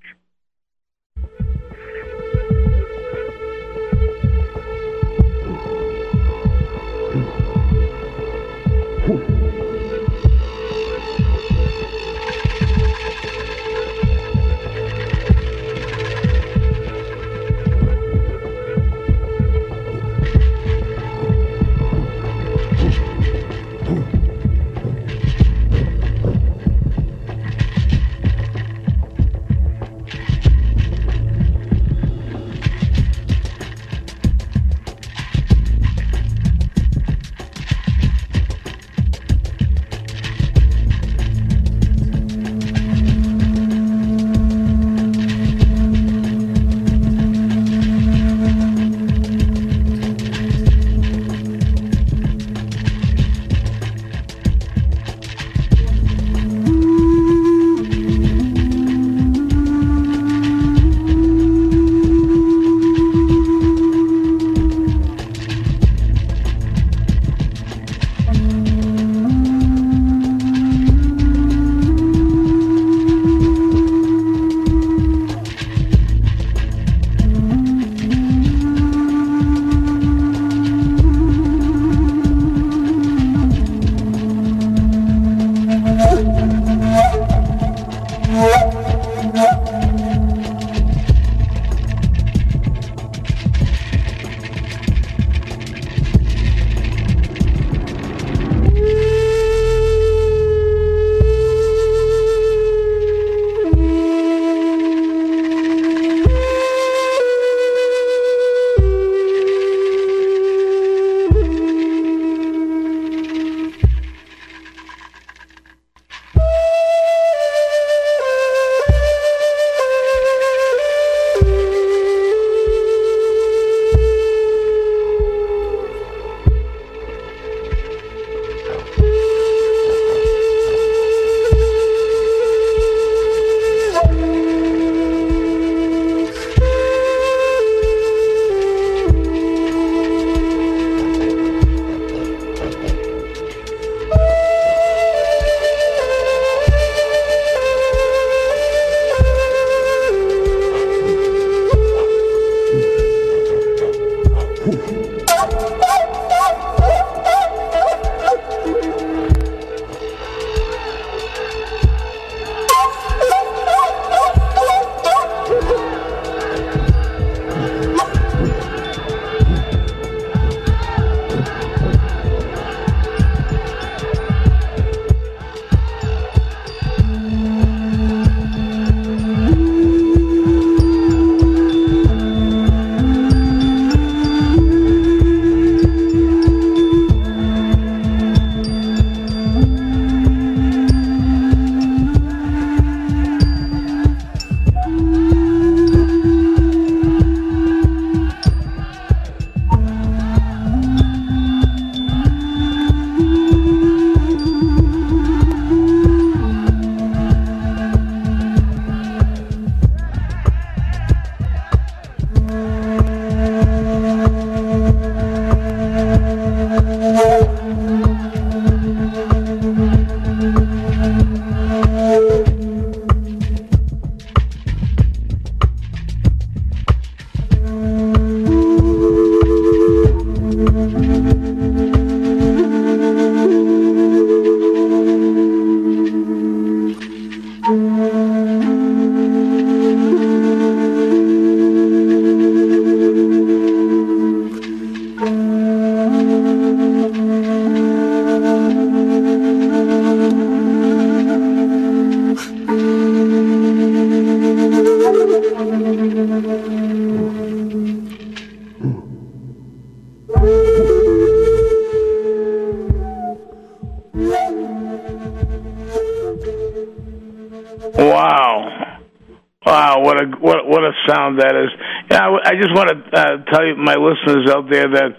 Sound that is! Yeah, I, I just want to uh, tell you, my listeners out there, that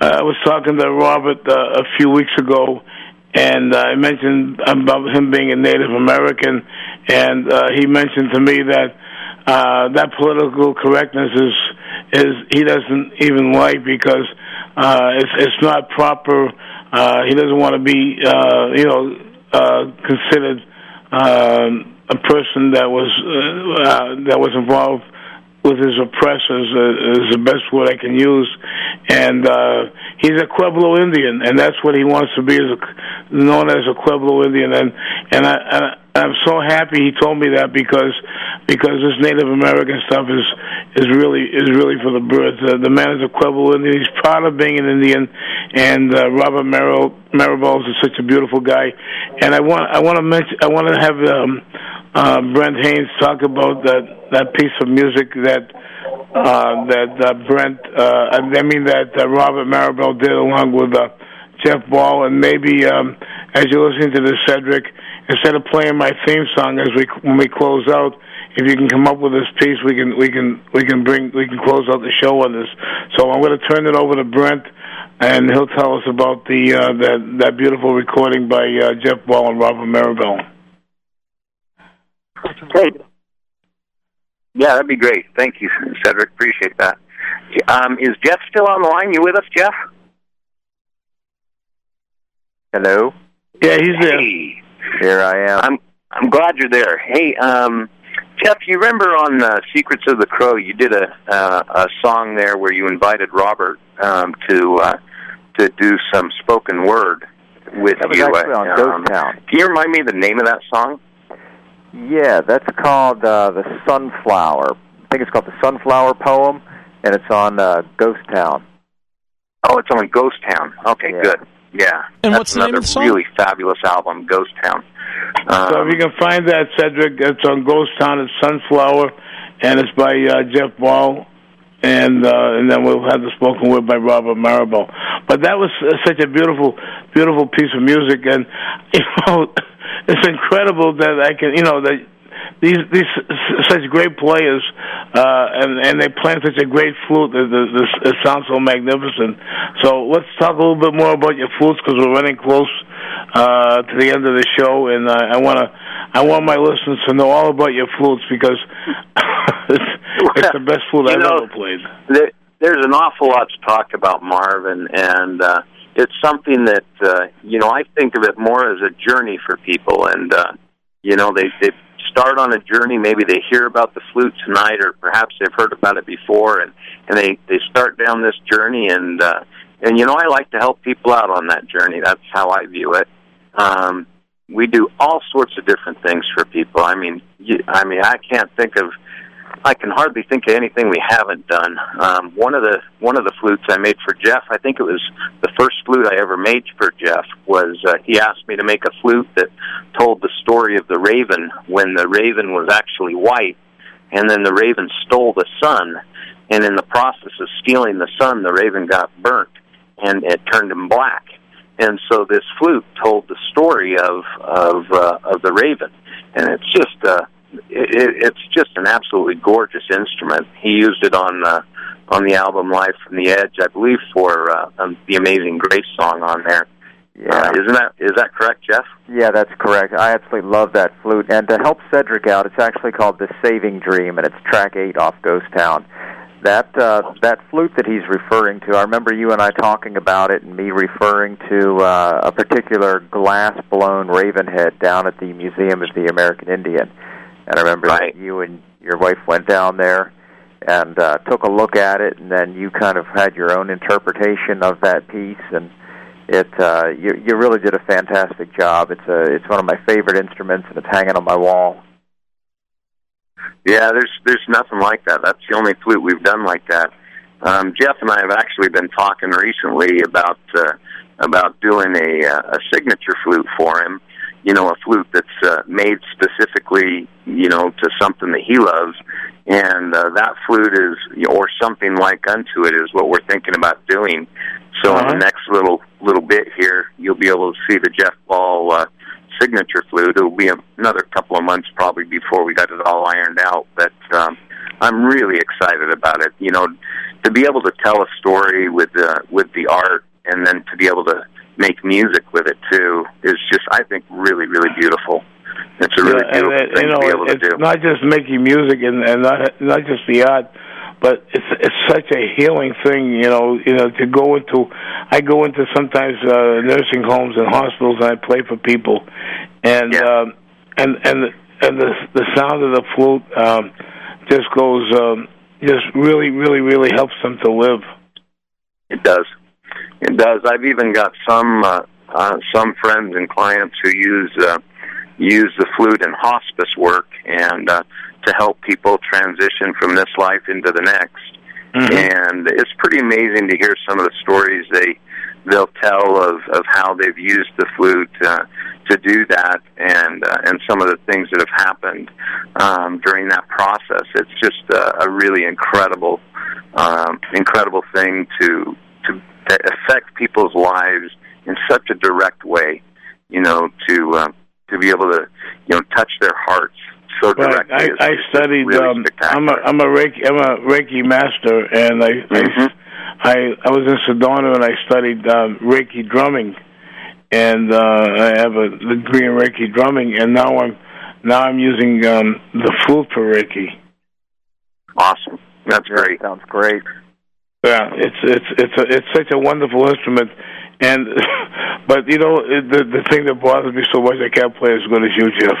uh, I was talking to Robert uh, a few weeks ago, and uh, I mentioned about him being a Native American, and uh, he mentioned to me that uh, that political correctness is is he doesn't even like because uh, it's it's not proper. Uh, he doesn't want to be uh, you know uh, considered. Um, a person that was uh, uh, that was involved with his oppressors uh, is the best word I can use, and uh, he's a Pueblo Indian, and that's what he wants to be, is a, known as a Pueblo Indian, and and I. And I'm so happy he told me that because because this Native American stuff is is really is really for the birds. Uh, the man is a Pueblo Indian. He's proud of being an Indian, and uh, Robert Marrow Mirabal is such a beautiful guy. And I want I want to mention I want to have um, uh, Brent Haynes talk about that that piece of music that uh, that uh, Brent uh, I mean that uh, Robert Mirabal did along with uh, Jeff Ball, and maybe um, as you're listening to this, Cedric, instead of playing my theme song as we when we close out, if you can come up with this piece, we can we can we can bring we can close out the show on this. So I'm going to turn it over to Brent, and he'll tell us about the uh, that that beautiful recording by uh, Jeff Ball and Robert Mirabal. Great. Yeah, that'd be great. Thank you, Cedric. Appreciate that. Um, is Jeff still on the line? You with us, Jeff? Hello. Yeah, he's there. Hey, Here I am. I'm I'm glad you're there. Hey, um, Jeff, you remember on uh, Secrets of the Crow, you did a uh, a song there where you invited Robert um, to uh, to do some spoken word with That was you. actually on um, Ghost Town. Can you remind me the name of that song? Yeah, that's called uh, the Sunflower. I think it's called the Sunflower Poem, and it's on uh, Ghost Town. Oh, it's on Ghost Town. Okay, Yeah. good. Yeah. And That's what's the name another of the song? really fabulous album, Ghost Town. Um, So if you can find that, Cedric, it's on Ghost Town. It's Sunflower, and it's by uh, Jeff Ball, and uh, and then we'll have the spoken word by Robert Mirabal. But that was uh, such a beautiful, beautiful piece of music, and you know, it's incredible that I can, you know, that these these such great players, uh, and and they play such a great flute. That that- this it sounds so magnificent. So let's talk a little bit more about your flutes because we're running close uh, to the end of the show, and uh, I want to I want my listeners to know all about your flutes because it's, it's the best flute You I've know, ever played. there, there's an awful lot to talk about Marvin, and uh, it's something that uh, you know I think of it more as a journey for people, and uh, you know they they start on a journey. Maybe they hear about the flute tonight, or perhaps they've heard about it before, and and they they start down this journey, and uh, and you know I like to help people out on that journey. That's how I view it. Um, we do all sorts of different things for people. I mean, you, I mean, I can't think of I can hardly think of anything we haven't done. Um, one of the one of the flutes I made for Jeff, I think it was the first flute I ever made for Jeff. Was uh, he asked me to make a flute that told the story of the raven when the raven was actually white, and then the raven stole the sun, and in the process of stealing the sun, the raven got burnt, and it turned him black. And so this flute told the story of of uh, of the raven, and it's just. Uh, it, it's just an absolutely gorgeous instrument. He used it on uh, on the album Live from the Edge, I believe, for uh, um, the Amazing Grace song on there. Yeah. Uh, isn't that is that correct, Jeff? Yeah, that's correct. I absolutely love that flute. And to help Cedric out, it's actually called The Saving Dream, and it's track eight off Ghost Town. That uh, that flute that he's referring to, I remember you and I talking about it, and me referring to uh, a particular glass blown raven head down at the Museum of the American Indian. And I remember Right. you and your wife went down there and uh, took a look at it, and then you kind of had your own interpretation of that piece, and it uh, you you really did a fantastic job. It's a it's one of my favorite instruments, and it's hanging on my wall. Yeah, there's there's nothing like that. That's the only flute we've done like that. Um, Jeff and I have actually been talking recently about uh, about doing a uh, a signature flute for him. You know, a flute that's uh, made specifically, you know, to something that he loves, and uh, that flute is, or something like unto it, is what we're thinking about doing. So Uh-huh. in the next little little bit here, you'll be able to see the Jeff Ball uh, signature flute. It'll be another couple of months probably before we got it all ironed out, but um, I'm really excited about it. You know, to be able to tell a story with the with the art, and then to be able to make music with it too is just, I think, really really beautiful. It's a really Yeah, beautiful uh, thing you know, to be able to it's do. not just making music and, and not not just the art, but it's it's such a healing thing. You know, you know to go into. I go into sometimes uh, nursing homes and hospitals, and I play for people, and Yeah. um, and and and the the sound of the flute um, just goes. Um, just really, really, really helps them to live. It does. It does. I've even got some uh, uh, some friends and clients who use uh, use the flute in hospice work and uh, to help people transition from this life into the next. And it's pretty amazing to hear some of the stories they they'll tell of of how they've used the flute uh, to do that, and uh, and some of the things that have happened um, during that process. It's just a, a really incredible um, incredible thing to to to affect people's lives in such a direct way. You know, to uh, to be able to you know touch their hearts so Right. directly. I, is- I is studied. Really um, I'm a spectacular. I'm a Reiki I'm a Reiki master, and I Mhm. I, I I was in Sedona and I studied um, Reiki drumming, and uh, I have a degree in Reiki drumming, and now I'm now I'm using um, the flute for Reiki. awesome. That's Yeah, great. Sounds great. Yeah, it's it's it's a, it's such a wonderful instrument, and but you know it, the the thing that bothers me so much I can't play as good as you, Jeff.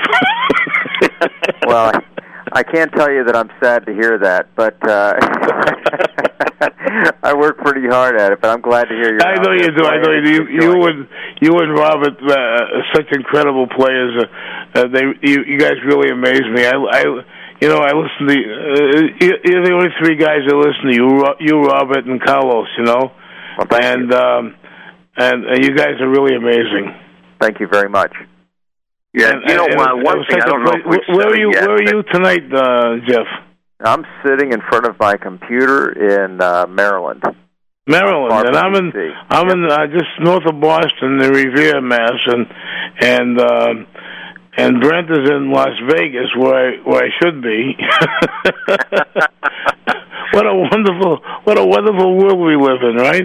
Well, I, I can't tell you that I'm sad to hear that, but uh, I work pretty hard at it. But I'm glad to hear you. I know you do. I know you do. You, you and you and Robert, uh, are such incredible players. Uh, uh, they you, you guys really amaze me. I, I you know I listen to uh, you- you're the only three guys that listen to you. You, Robert, and Carlos. You know, Well, and you. um, and and you guys are really amazing. Thank you very much. Yeah, And- you know, and uh, one thing I don't know where are you? yet, where are you tonight, uh, Jeff? I'm sitting in front of my computer in uh, Maryland. Maryland, and I'm in DC. I'm in uh, just north of Boston, the Revere, Mass, and and uh, and Brent is in Las Vegas, where I where I should be. what a wonderful what a wonderful world we live in, right?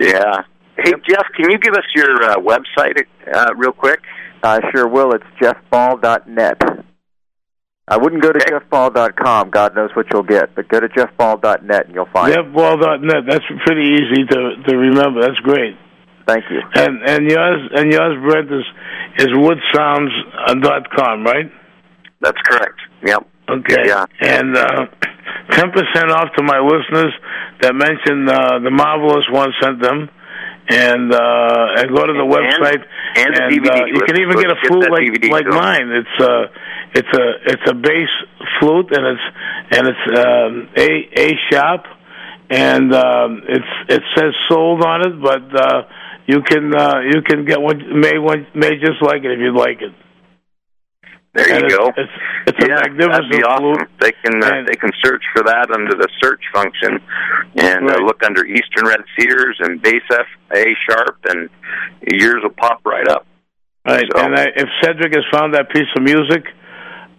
Yeah. Hey, Jeff, can you give us your uh, website uh, real quick? I sure will. It's jeffball.net. I wouldn't go to Okay. jeffball.com. God knows what you'll get, but go to jeffball.net and you'll find it. Jeffball.net. That's pretty easy to to remember. That's great. Thank you. And and yours and yours, Brent is is woodsounds.com, right? That's correct. Yep. Okay. Yeah. And uh, ten percent off to my listeners that mentioned uh, the marvelous one sent them, and uh, and go to the And- website. and the DVD. uh, you can even get a flute like DVD like mine. It's uh it's a it's a bass flute and it's and it's um, a a sharp and um, it's it says sold on it, but uh, you can uh, you can get one made one made just like it if you'd like it. There And you it's, go. It's, it's a yeah, magnificent that'd be awesome. They can uh, they can search for that under the search function, and uh, look under Eastern Red Cedars and Bass F A sharp, and yours will pop right up. Right, So- and I, if Cedric has found that piece of music,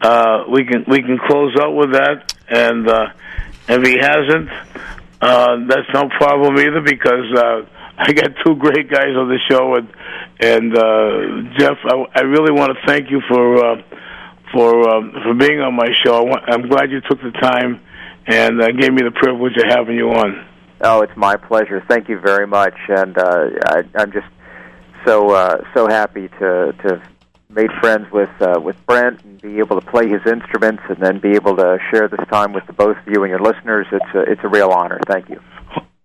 uh, we can we can close out with that. And uh, if he hasn't, uh, that's no problem either because uh, I got two great guys on the show, and and uh, Jeff, I, I really want to thank you for uh, for um, for being on my show. I want, I'm glad you took the time and uh, gave me the privilege of having you on. Oh, it's my pleasure. Thank you very much, and uh, I, I'm just so uh, so happy to to made friends with uh, with Brent and be able to play his instruments, and then be able to share this time with the both of you and your listeners. It's a it's a real honor. Thank you.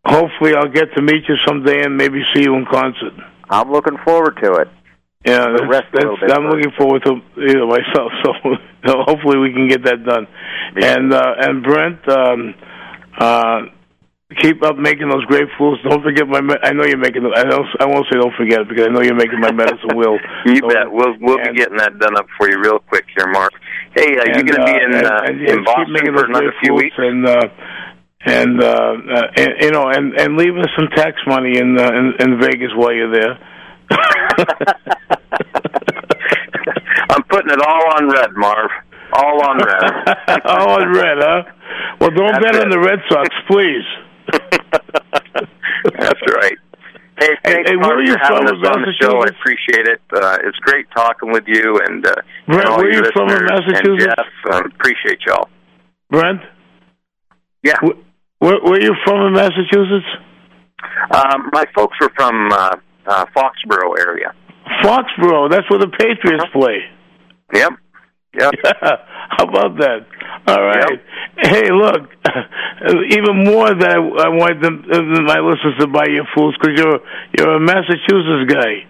Hopefully, I'll get to meet you someday and maybe see you in concert. I'm looking forward to it. Yeah, The that's, rest a little that's, I'm first. looking forward to you know, myself. So, so hopefully we can get that done. Me And uh, and Brent, um, uh, keep up making those great fools. Don't forget my. Me- I know you're making. I don't. I won't say don't forget it because I know you're making my medicine wheel. You So- bet. We'll we'll and- be getting that done up for you real quick here, Mark. Hey, uh, you going to be in and- uh, and, in Boston for another few weeks? and uh, and, uh, uh, and you know and and leave us some tax money in uh, in, in Vegas while you're there. I'm putting it all on red, Marv. All on red. All on red, huh? Well, don't That's bet on the Red Sox, please. That's right. Hey, thanks, hey, where Mark, are you for having us on the show. I appreciate it. Uh, it's great talking with you and, uh, Brent, and all where your you from in listeners. Massachusetts? And Jeff, um, appreciate y'all. Brent, Yeah. wh- where, where are you from in Massachusetts? Um, my folks were from uh, uh, Foxborough area. Foxborough. That's where the Patriots play. Yep. Yep. How about that? All right. Hey, look. Even more than I, I want them, uh, my listeners to buy your fools because you're you're a Massachusetts guy.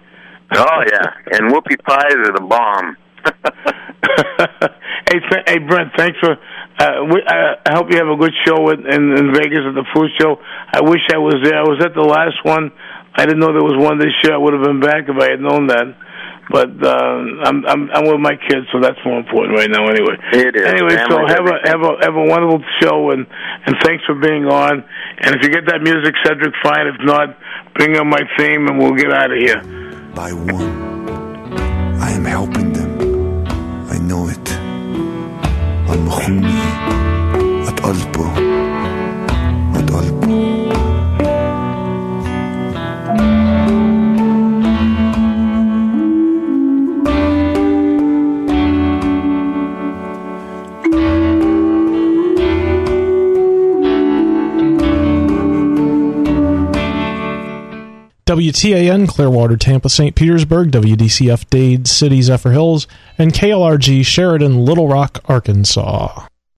oh yeah. And whoopie pies are the bomb. hey, th- hey, Brent. Thanks for. Uh, we, uh, I hope you have a good show in, in, in Vegas at the food show. I wish I was there. I was at the last one. I didn't know there was one this year. I would have been back if I had known that. But uh, I'm I'm I'm with my kids, so that's more important right now. Anyway. It is. Anyway, so Family's have a have a have a wonderful show, and and thanks for being on. And if you get that music, Cedric, fine. If not, bring on my theme, and we'll get out of here. by one. I am helping them. I know it. مخوني قلبه. WTAN Clearwater, Tampa, St. Petersburg, WDCF Dade City, Zephyrhills, and KLRG Sheridan, Little Rock, Arkansas.